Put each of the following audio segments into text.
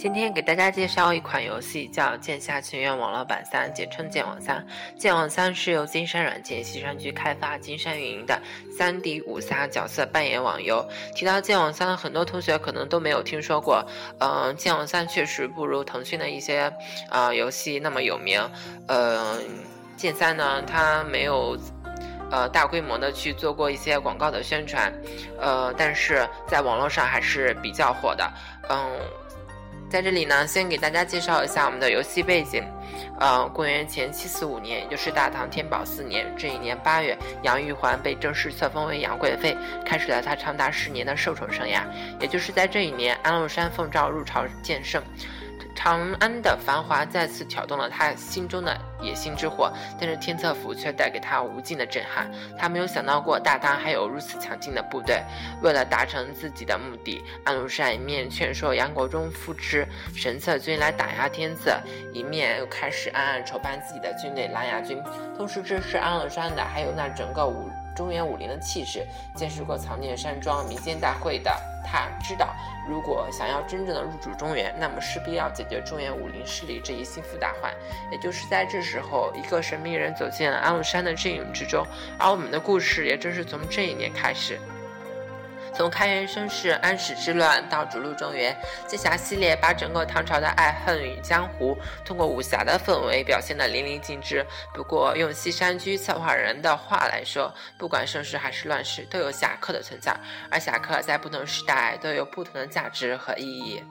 今天给大家介绍一款游戏，叫《剑侠情缘网络版三》，简称剑网三。剑网三是由金山软件西山居开发、金山运营的 3D 武侠角色扮演网游。提到剑网三，很多同学可能都没有听说过。嗯，剑网三确实不如腾讯的一些啊游戏那么有名。嗯，剑三呢，它没有呃大规模的去做过一些广告的宣传，呃，但是在网络上还是比较火的。嗯。在这里呢，先给大家介绍一下我们的游戏背景。呃，公元前七四五年，也就是大唐天宝四年，这一年八月，杨玉环被正式册封为杨贵妃，开始了她长达十年的受宠生涯。也就是在这一年，安禄山奉诏入朝见圣。长安的繁华再次挑动了他心中的野心之火，但是天策府却带给他无尽的震撼。他没有想到过大唐还有如此强劲的部队。为了达成自己的目的，安禄山一面劝说杨国忠扶持神策军来打压天策，一面又开始暗暗筹办自己的军队狼牙军。同时支持安禄山的还有那整个武中原武林的气势。见识过藏剑山庄民间大会的他，知道。如果想要真正的入主中原，那么势必要解决中原武林势力这一心腹大患。也就是在这时候，一个神秘人走进了安禄山的阵营之中，而我们的故事也正是从这一年开始。从开元盛世、安史之乱到逐鹿中原，剑侠系列把整个唐朝的爱恨与江湖，通过武侠的氛围表现得淋漓尽致。不过，用西山居策划人的话来说，不管盛世还是乱世，都有侠客的存在，而侠客在不同时代都有不同的价值和意义。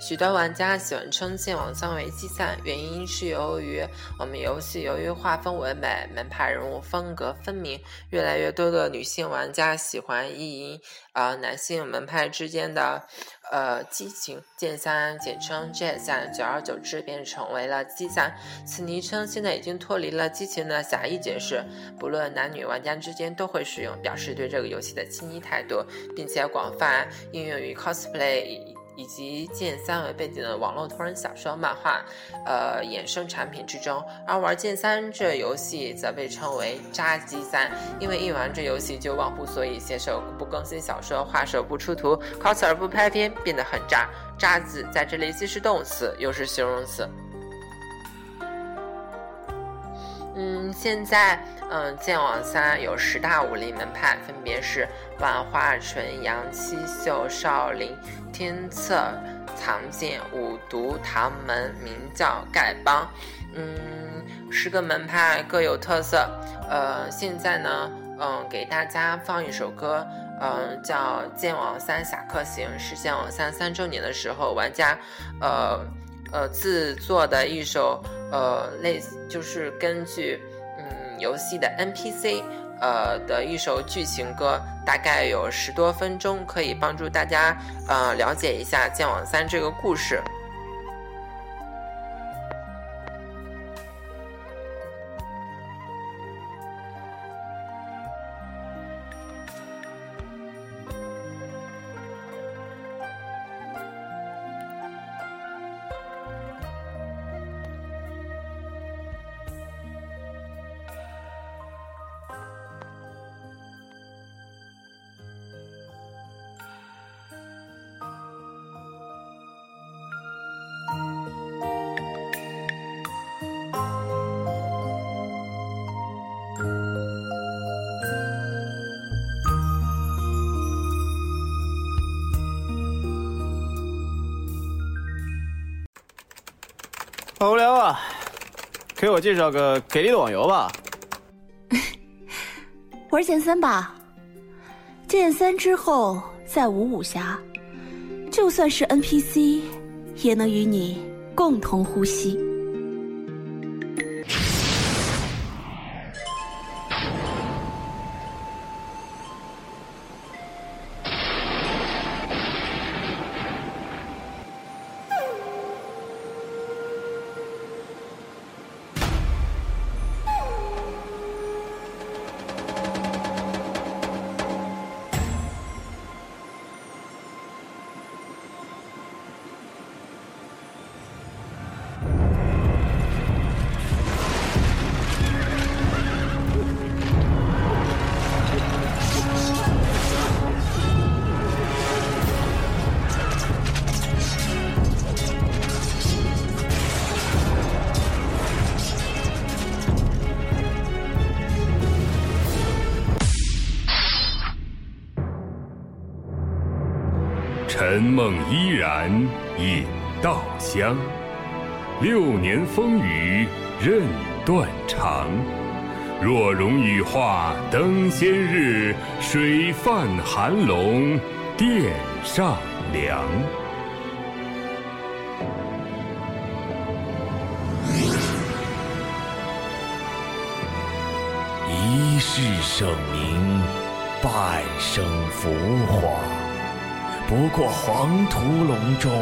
许多玩家喜欢称剑网三为积散，原因是由于我们游戏由于画风唯美、门派人物风格分明，越来越多的女性玩家喜欢意淫呃男性门派之间的呃激情。剑三简称剑三，久而久之便成为了积散。此昵称现在已经脱离了激情的狭义解释，不论男女玩家之间都会使用，表示对这个游戏的亲昵态度，并且广泛应用于 cosplay。以及剑三为背景的网络同人小说、漫画，呃，衍生产品之中，而玩剑三这游戏则被称为渣机三，因为一玩这游戏就忘乎所以，写手不更新小说，画手不出图，coser 不拍片，变得很渣。渣字在这里既是动词，又是形容词。现在，嗯，剑网三有十大武林门派，分别是万花纯、杨七秀、少林、天策、藏剑、五毒、唐门、明教、丐帮。嗯，十个门派各有特色。呃，现在呢，嗯，给大家放一首歌，嗯，叫《剑网三侠客行》，是剑网三三周年的时候，玩家，呃，呃，制作的一首。呃，类似就是根据游戏的 NPC 呃的一首剧情歌，大概有十多分钟，可以帮助大家呃了解一下《剑网三》这个故事。好无聊啊！给我介绍个给力的网游吧。玩剑三吧，剑三之后再无武侠，就算是 NPC，也能与你共同呼吸。沉梦依然引稻香。六年风雨任断肠。若容羽化登仙日，水泛寒龙殿上凉。一世盛名，半生浮华，不过黄土龙中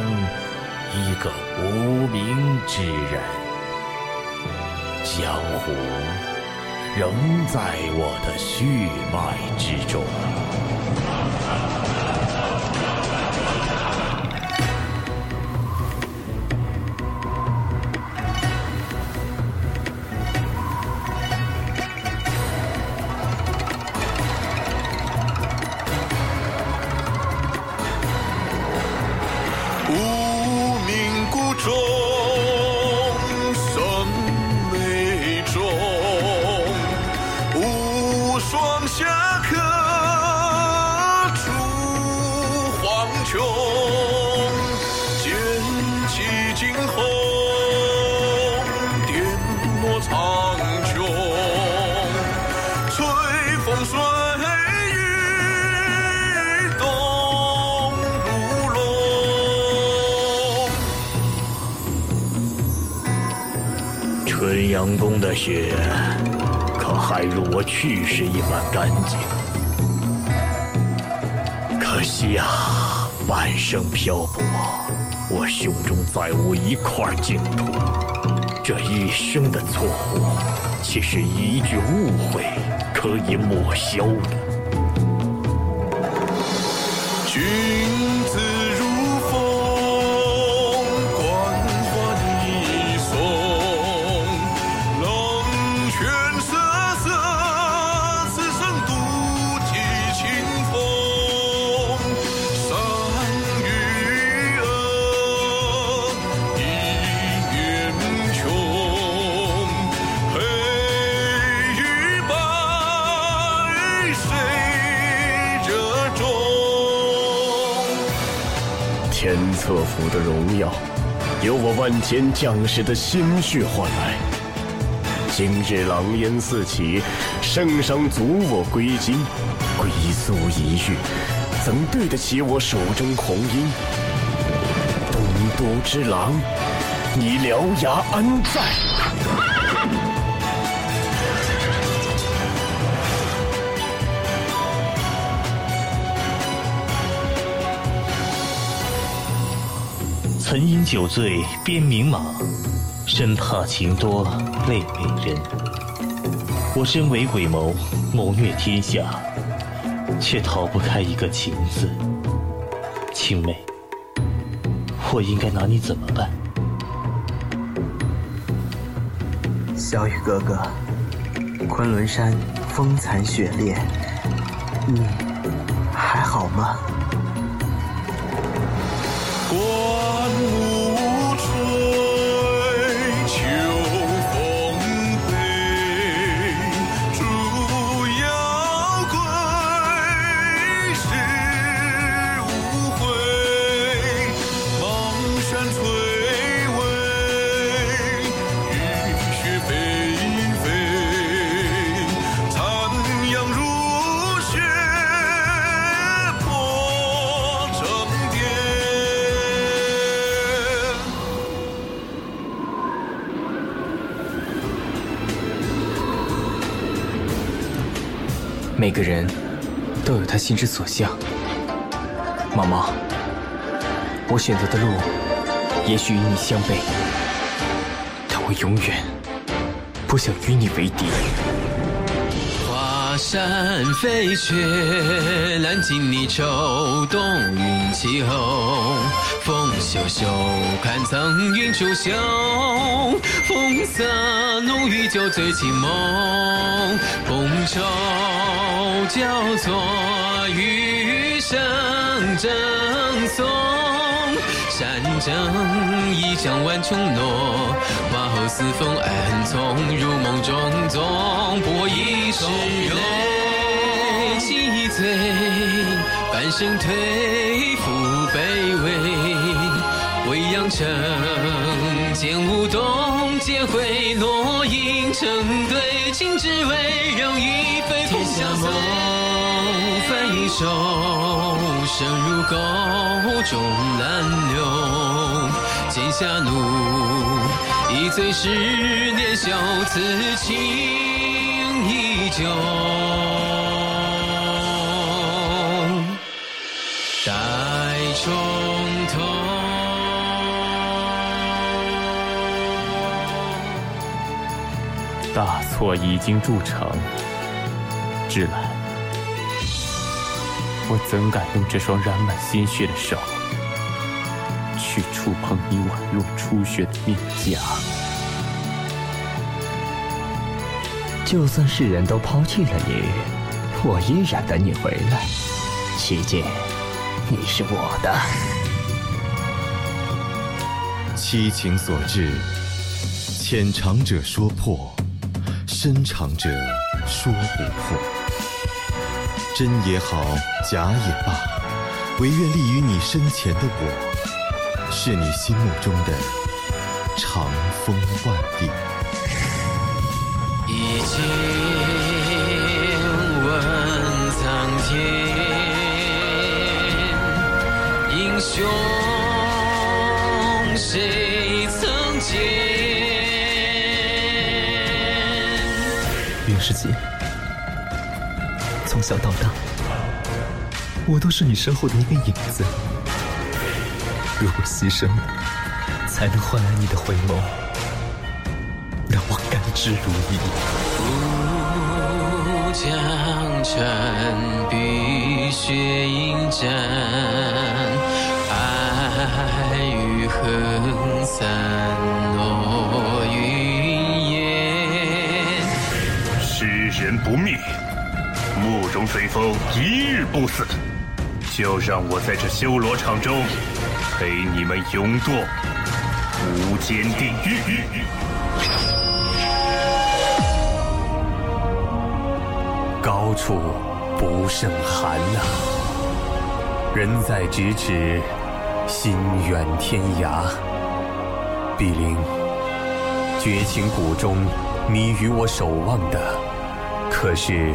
一个无名之人。江湖。仍在我的血脉之中。我去时一般干净？可惜啊，半生漂泊，我胸中再无一块净土。这一生的错误，岂是一句误会可以抹消的？天策府的荣耀，由我万千将士的心血换来。今日狼烟四起，圣上阻我归京，归宿一域，怎对得起我手中红缨？东都之狼，你獠牙安在？曾因酒醉鞭名马，生怕情多累美人。我身为鬼谋，谋虐天下，却逃不开一个情字。青梅，我应该拿你怎么办？小雨哥哥，昆仑山风残雪烈，你还好吗？每个人都有他心之所向，毛毛，我选择的路也许与你相悖，但我永远不想与你为敌。山飞雪，揽尽你愁，冬云起后。风萧萧，看层云出岫，风色浓郁，酒醉情梦。觥筹交错，余生争送。山正一江万重落，似风暗从，入梦中总不一世泪几醉，半生颓腐。卑微，未央城剑舞动，皆会落英成对，情只为让一飞风下梦，翻一首，深入沟中难留，剑下怒，一醉十年笑，此情依旧。待重头。大错已经铸成，芷兰，我怎敢用这双染满鲜血的手去触碰你宛若初雪的面颊？就算世人都抛弃了你，我依然等你回来。七剑，你是我的。七情所至，浅尝者说破，深尝者说不破。真也好，假也罢，唯愿立于你身前的我，是你心目中的长风万里。一经问苍天，英雄谁曾见？云世杰，从小到大，我都是你身后的一个影子。如果牺牲，才能换来你的回眸，那我甘之如饴。乌江山，碧血迎战，爱与恨散落云烟。世人不灭，目中随风，一日不死。就让我在这修罗场中，陪你们勇堕无间地狱。高处不胜寒呐、人在咫尺，心远天涯。碧灵，绝情谷中，你与我守望的，可是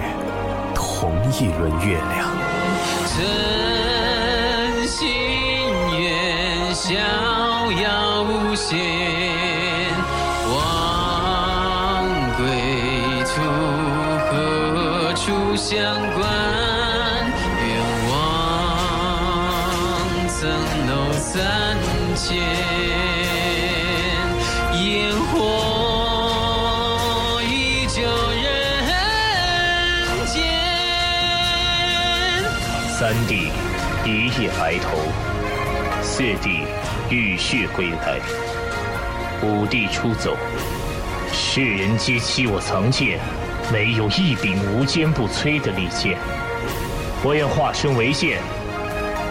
同一轮月亮？遥无限，望归途何处相关？愿望层楼三千，烟火依旧人间。三弟一夜白头，四弟浴血归来，五帝出走，世人皆欺我藏剑，没有一柄无坚不摧的利剑。我愿化身为剑，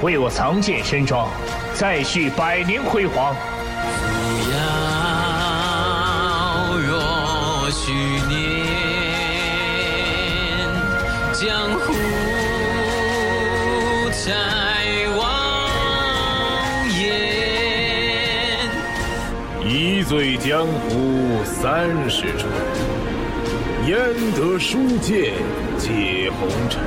为我藏剑身装，再续百年辉煌。扶摇若许年，江湖醉江湖三十春，焉得书剑解红尘？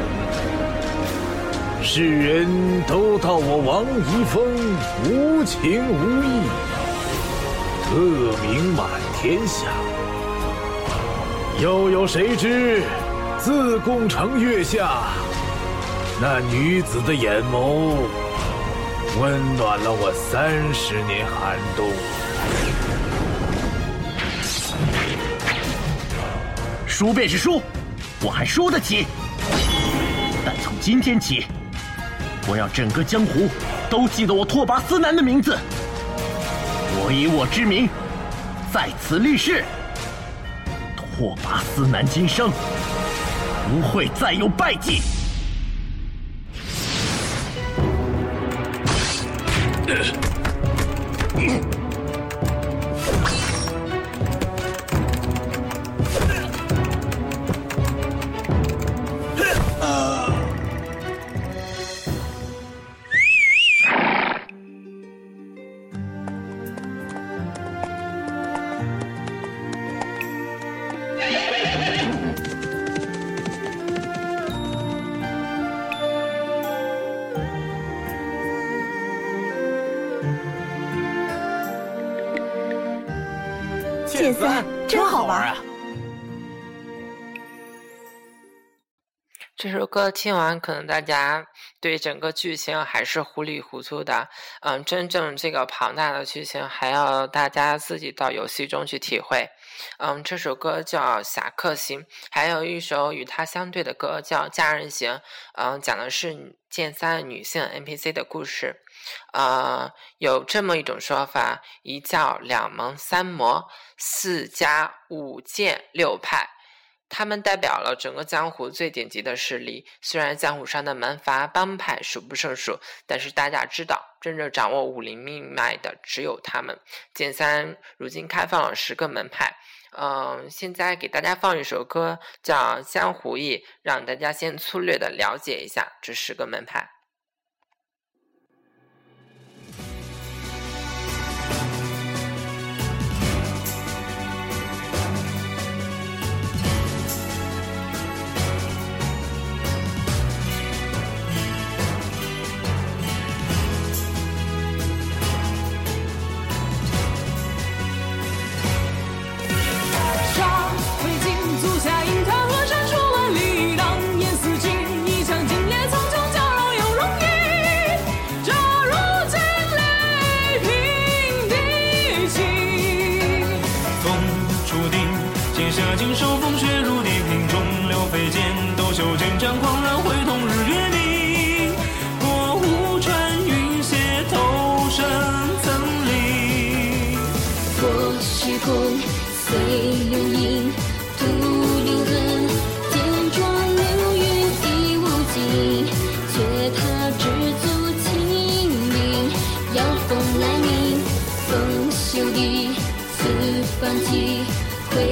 世人都道我王遗风无情无义，恶名满天下。又有谁知，自宫城月下，那女子的眼眸，温暖了我三十年寒冬。输便是输，我还输得起。但从今天起，我要整个江湖都记得我拓跋思南的名字。我以我之名在此立誓，拓跋思南今生不会再有败绩。歌听完，可能大家对整个剧情还是糊里糊涂的。嗯，真正这个庞大的剧情，还要大家自己到游戏中去体会。嗯，这首歌叫《侠客行》，还有一首与它相对的歌叫《佳人行》。嗯，讲的是剑三女性 NPC 的故事。呃，有这么一种说法：一教两盟三魔，四家五剑六派。他们代表了整个江湖最顶级的势力。虽然江湖上的门阀帮派数不胜数，但是大家知道，真正掌握武林命脉的只有他们。剑三如今开放了十个门派。嗯，现在给大家放一首歌，叫《江湖义》，让大家先粗略的了解一下这十个门派。下经收风雪如地平，中流飞剑，斗袖剑斩狂澜，挥动日月明。过五川云斜，头身层林。破虚空，碎流萤，渡银痕，剑撞流云已无尽，却踏之足清明。妖风来临，风修地，此方寄。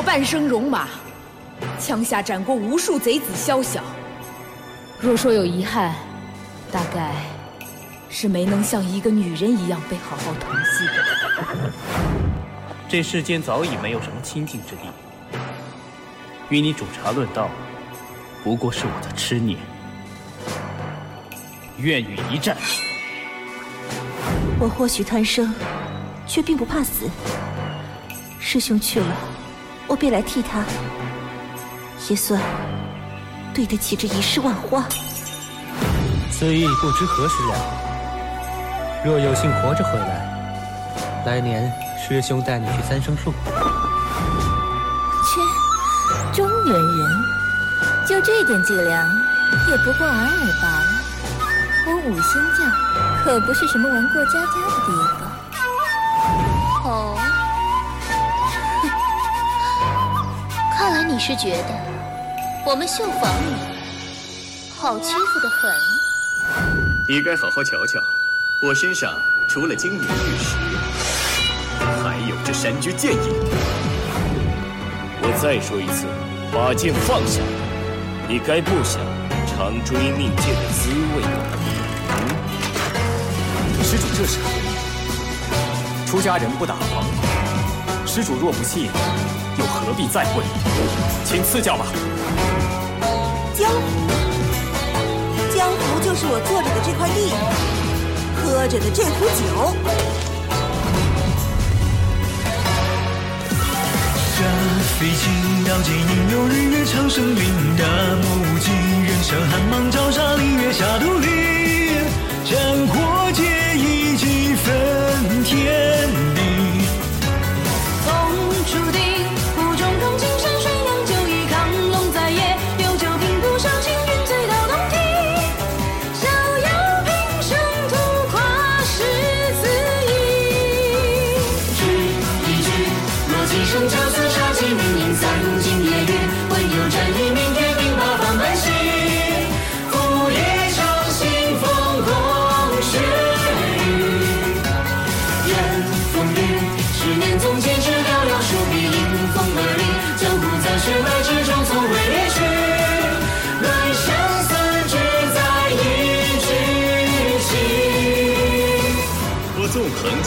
我半生戎马，枪下斩过无数贼子宵小。若说有遗憾，大概是没能像一个女人一样被好好疼惜的。这世间早已没有什么清净之地，与你煮茶论道，不过是我的痴念。愿与一战。我或许贪生，却并不怕死。师兄去了，我便来替他，也算对得起这一世万花。此意不知何时了。若有幸活着回来，来年师兄带你去三生树。切，中原人就这点伎俩，也不过尔尔罢了。我五星教可不是什么玩过家家的地方。哦，是觉得我们绣坊里好欺负的很。你该好好瞧瞧，我身上除了金银玉石，还有这山居剑影。我再说一次，把剑放下，你该不想尝追命剑的滋味吧？施主这是何意？出家人不打黄毛，施主若不信，又何必再问？请赐教吧。江湖，江湖就是我坐着的这块地，喝着的这壶酒。这飞禽刀剑应有日月长生灵，大漠无际，人生寒芒照杀里，月下独立，战火皆已几分天地。风注定，若几生交思，茶几绵延，三更夜雨，唯有战意明月。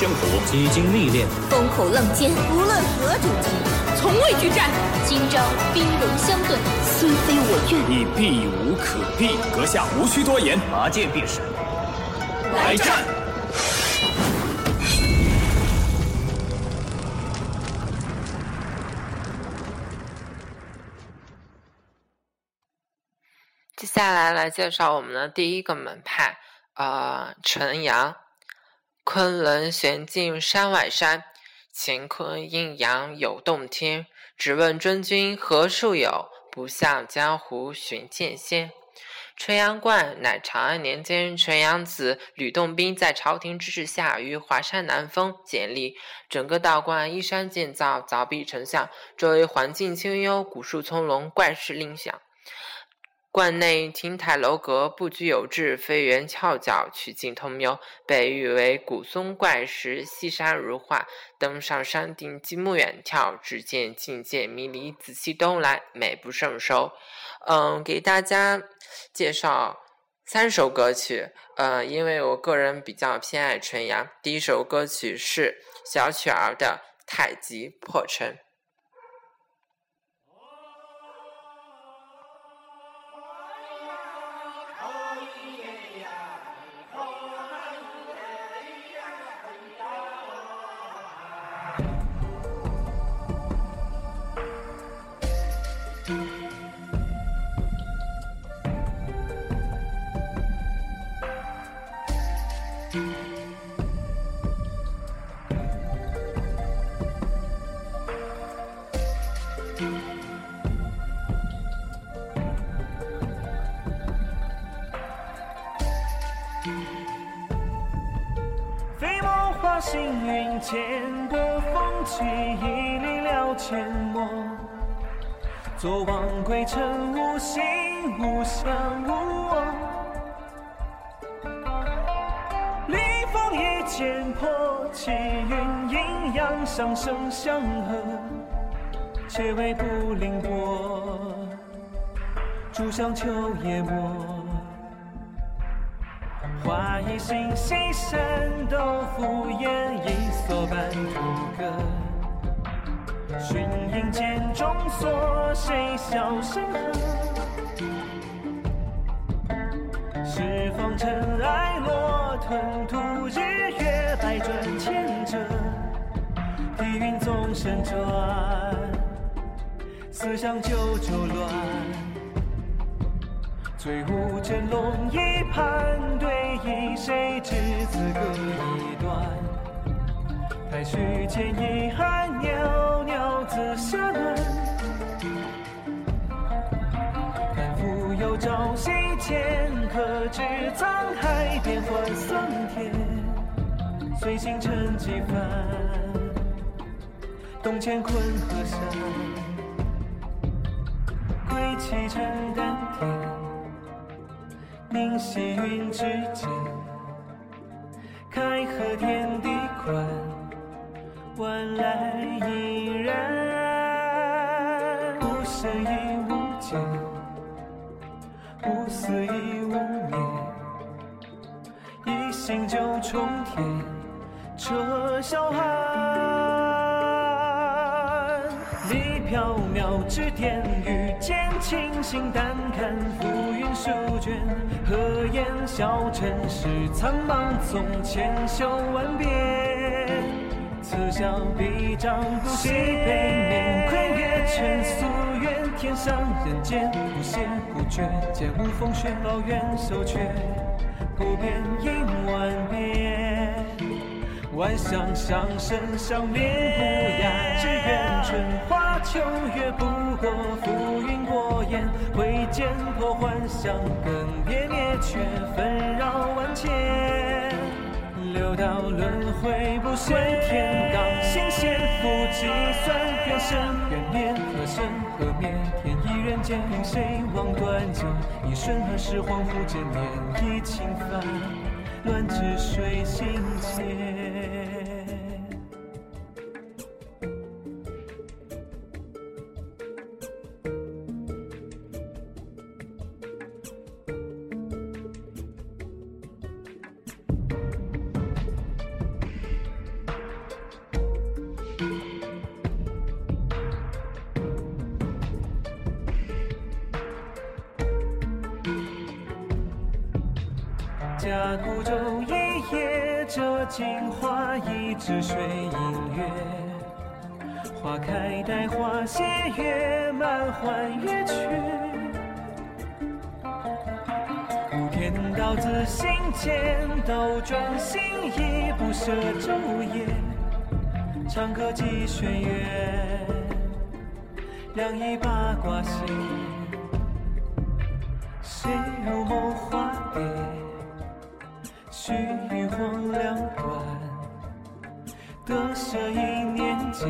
江湖，几经历练，风口浪尖，无论何种境遇，从未惧战。今朝兵戎相对，虽非我愿，你避无可避。阁下无需多言，拔剑便是。来战！接下来来介绍我们的第一个门派，呃，陈阳。昆仑悬镜山外山，乾坤阴阳有洞天。只问真君何处有？不向江湖寻剑仙。纯阳观乃长安年间纯阳子吕洞宾在朝廷指示下于华山南峰建立。整个道观依山建造，凿壁成像，周围环境清幽，古树葱茏，怪石林响。观内亭台楼阁，布局有致，飞檐翘角，曲径通幽，被誉为古松怪石，西山如画。登上山顶，极目远眺，只见境界迷离，紫气东来，美不胜收。嗯，给大家介绍三首歌曲。呃，因为我个人比较偏爱纯阳，第一首歌曲是小曲儿的《太极破城》。飞毛化星云剑，过风起，一历了阡陌。昨晚归程，无心无相无我。临风一剑破，气云阴阳相生相合，且为不凌波。竹香秋夜末。画一心心深斗敷衍，一蓑半途歌。寻影间中锁，谁笑谁和？十方尘埃落，吞吐日月，百转千折。地云纵身转，思想九州乱。醉舞真龙一盘对弈，谁知此各一端？太虚剑一寒，袅袅紫霞暖。看蜉蝣朝夕间，可知沧海变幻桑田。随星辰几番，东乾坤河山，归期成丹田。明溪云之间，开合天地宽，万籁依然。无生亦无间，无死亦无眠。一心就冲天，彻霄寒。离缥缈之巅，遇见清醒淡看浮云数卷。何言笑尘世苍茫，纵千修万变。此消彼长，不惜悲面，窥月沉夙愿。天上人间，不歇不绝，剑无风雪，抱怨守阙，不变应万变。万象相生相灭不雅，只愿春花秋月不过浮云过眼，挥剑破幻想，更迭灭却纷扰万千。六道轮回不限天罡，心弦不计算，缘生缘灭，何生何灭？天意人间，凭谁望断酒？一瞬何时恍惚间，念已轻帆，乱至水心间。长歌寄轩辕，两翼八卦斜。谁入梦花别？须臾黄两端，得舍一念间，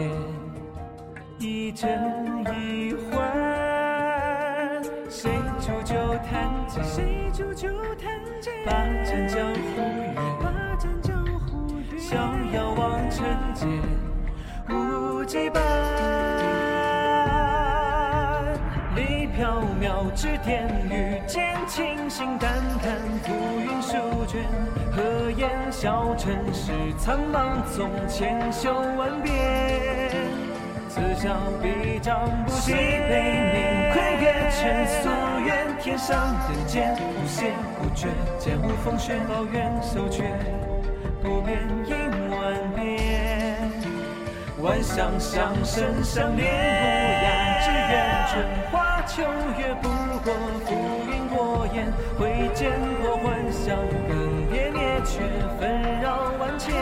一真一幻。谁煮酒弹剑？谁煮酒弹剑？把盏江湖月，把盏江湖月。逍遥望尘间，无羁绊。离缥缈指点，遇见清醒淡淡，浮云书卷。何言笑尘世苍茫，纵千秋万变。此消彼长，不惜悲鸣，窥月沉夙愿。天上人间，不歇不绝，剑无风雪，抱怨守绝，不变万象相生相恋，不亚只愿春花秋月，不过浮云过眼。挥剑破幻象，更迭灭却，纷扰万千。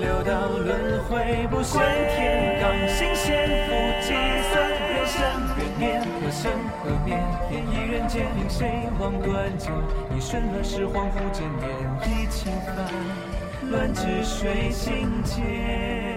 六道轮回，不管天罡星仙，复计算缘生缘灭，何生何灭？天意人间，凭谁望断酒？一瞬乱世，恍惚间，念已轻帆，乱至水心间。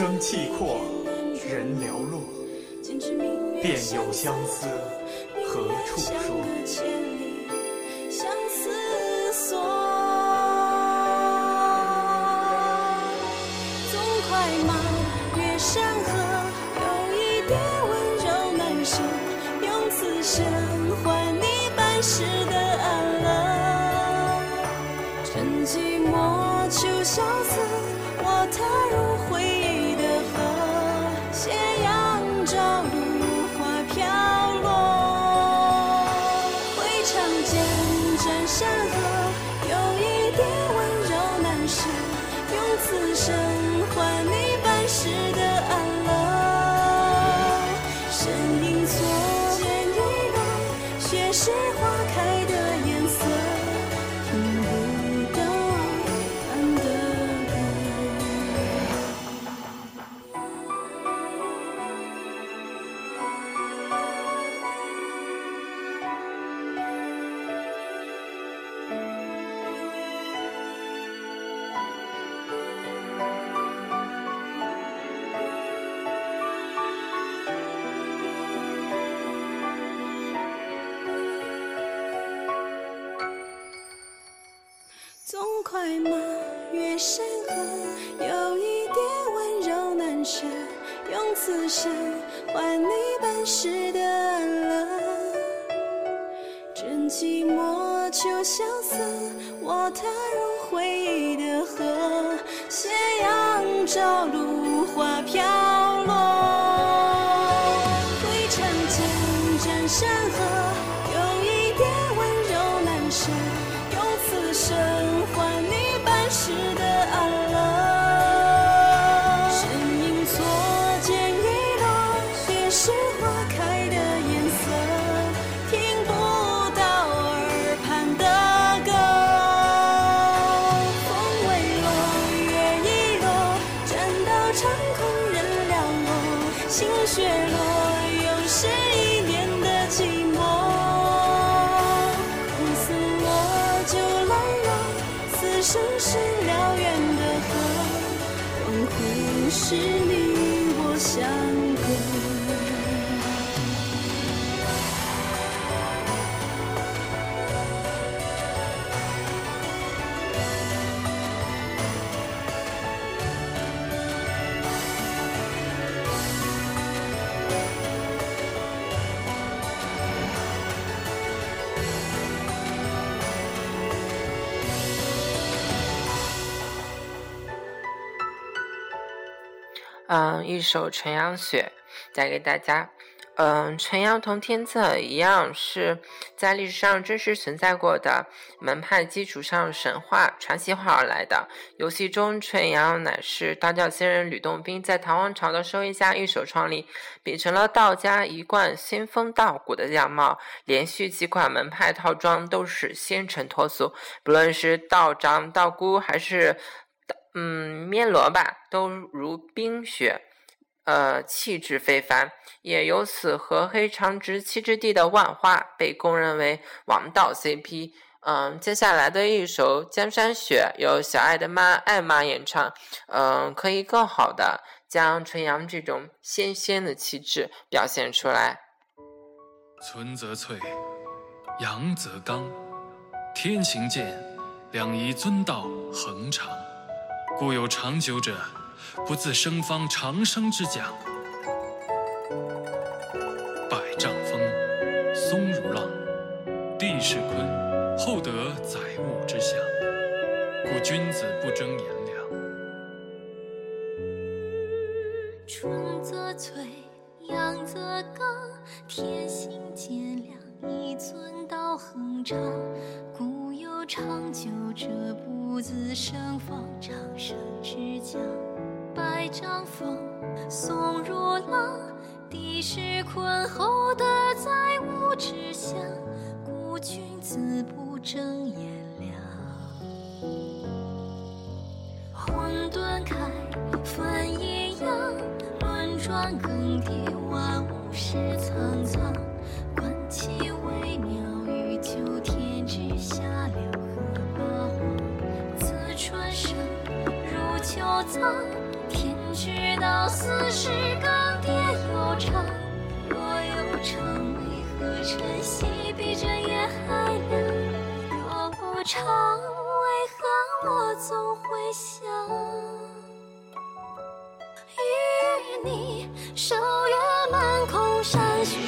生契阔，人寥落，便有相思，何处说？见嗯，一首《纯阳雪》带给大家。嗯，纯阳同天策一样是在历史上真实存在过的门派基础上神话传奇化而来的。游戏中，纯阳乃是道教仙人吕洞宾在唐王朝的授意下一手创立，秉承了道家一贯仙风道骨的样貌。连续几款门派套装都是仙尘脱俗，不论是道长、道姑还是嗯面罗吧，都如冰雪。呃，气质非凡，也由此和黑长直七之地的万花被公认为王道 CP。嗯，接下来的一首《江山雪》由小爱的妈艾妈演唱，嗯，可以更好的将纯阳这种仙仙的气质表现出来。存则粹，阳则刚，天行健，两仪遵道恒长，故有长久者。不自生方长生之讲，百丈峰，松如浪，地势坤，厚德载物之象。故君子不争炎凉。春则翠，阳则刚，天行健，两一尊道恒长。故有长久者，不自生方长生之将。百丈峰，松如浪，地势坤厚得载物之象。故君子不争言到四时更迭悠长，若有常，为何晨曦比这夜还凉？若不长，为何我总会想与你守月满空山雪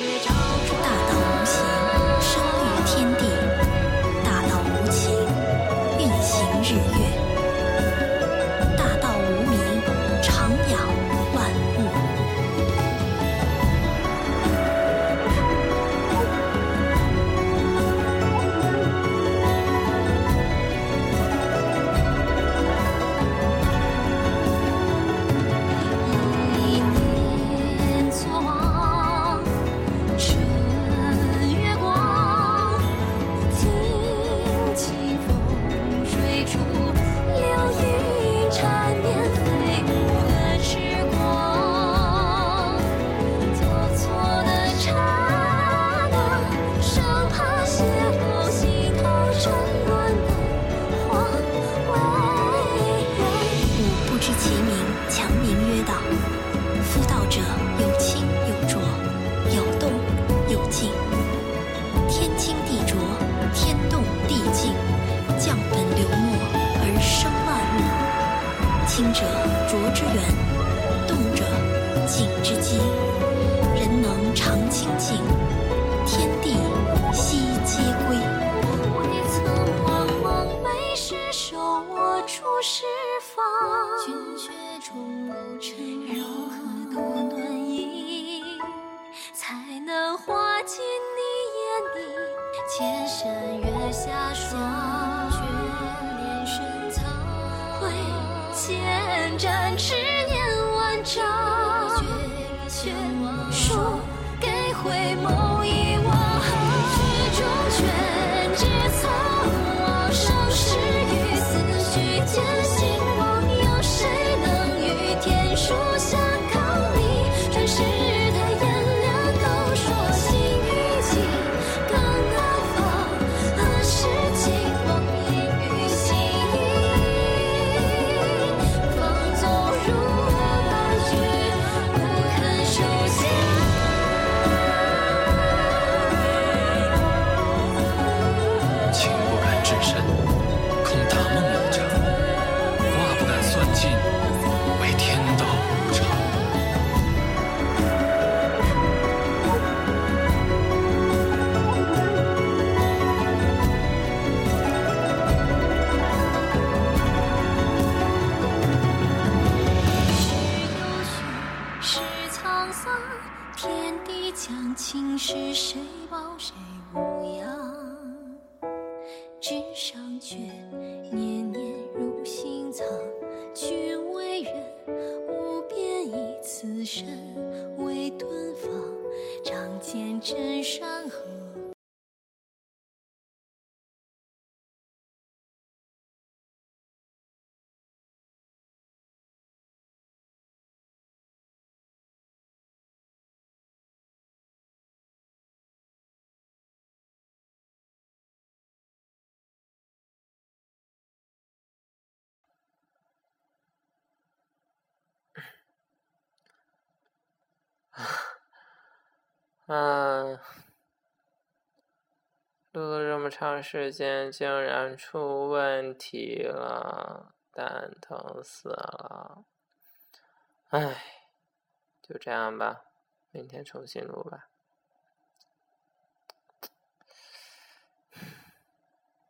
握出师法。君却中楼，柔和多暖意，才能化进你眼里千山月下霜。模样？纸上卷，年年入心藏。君为人，无边以此身为敦芳，仗剑镇山河。嗯，录了这么长时间，竟然出问题了，蛋疼死了！唉，就这样吧，明天重新录吧。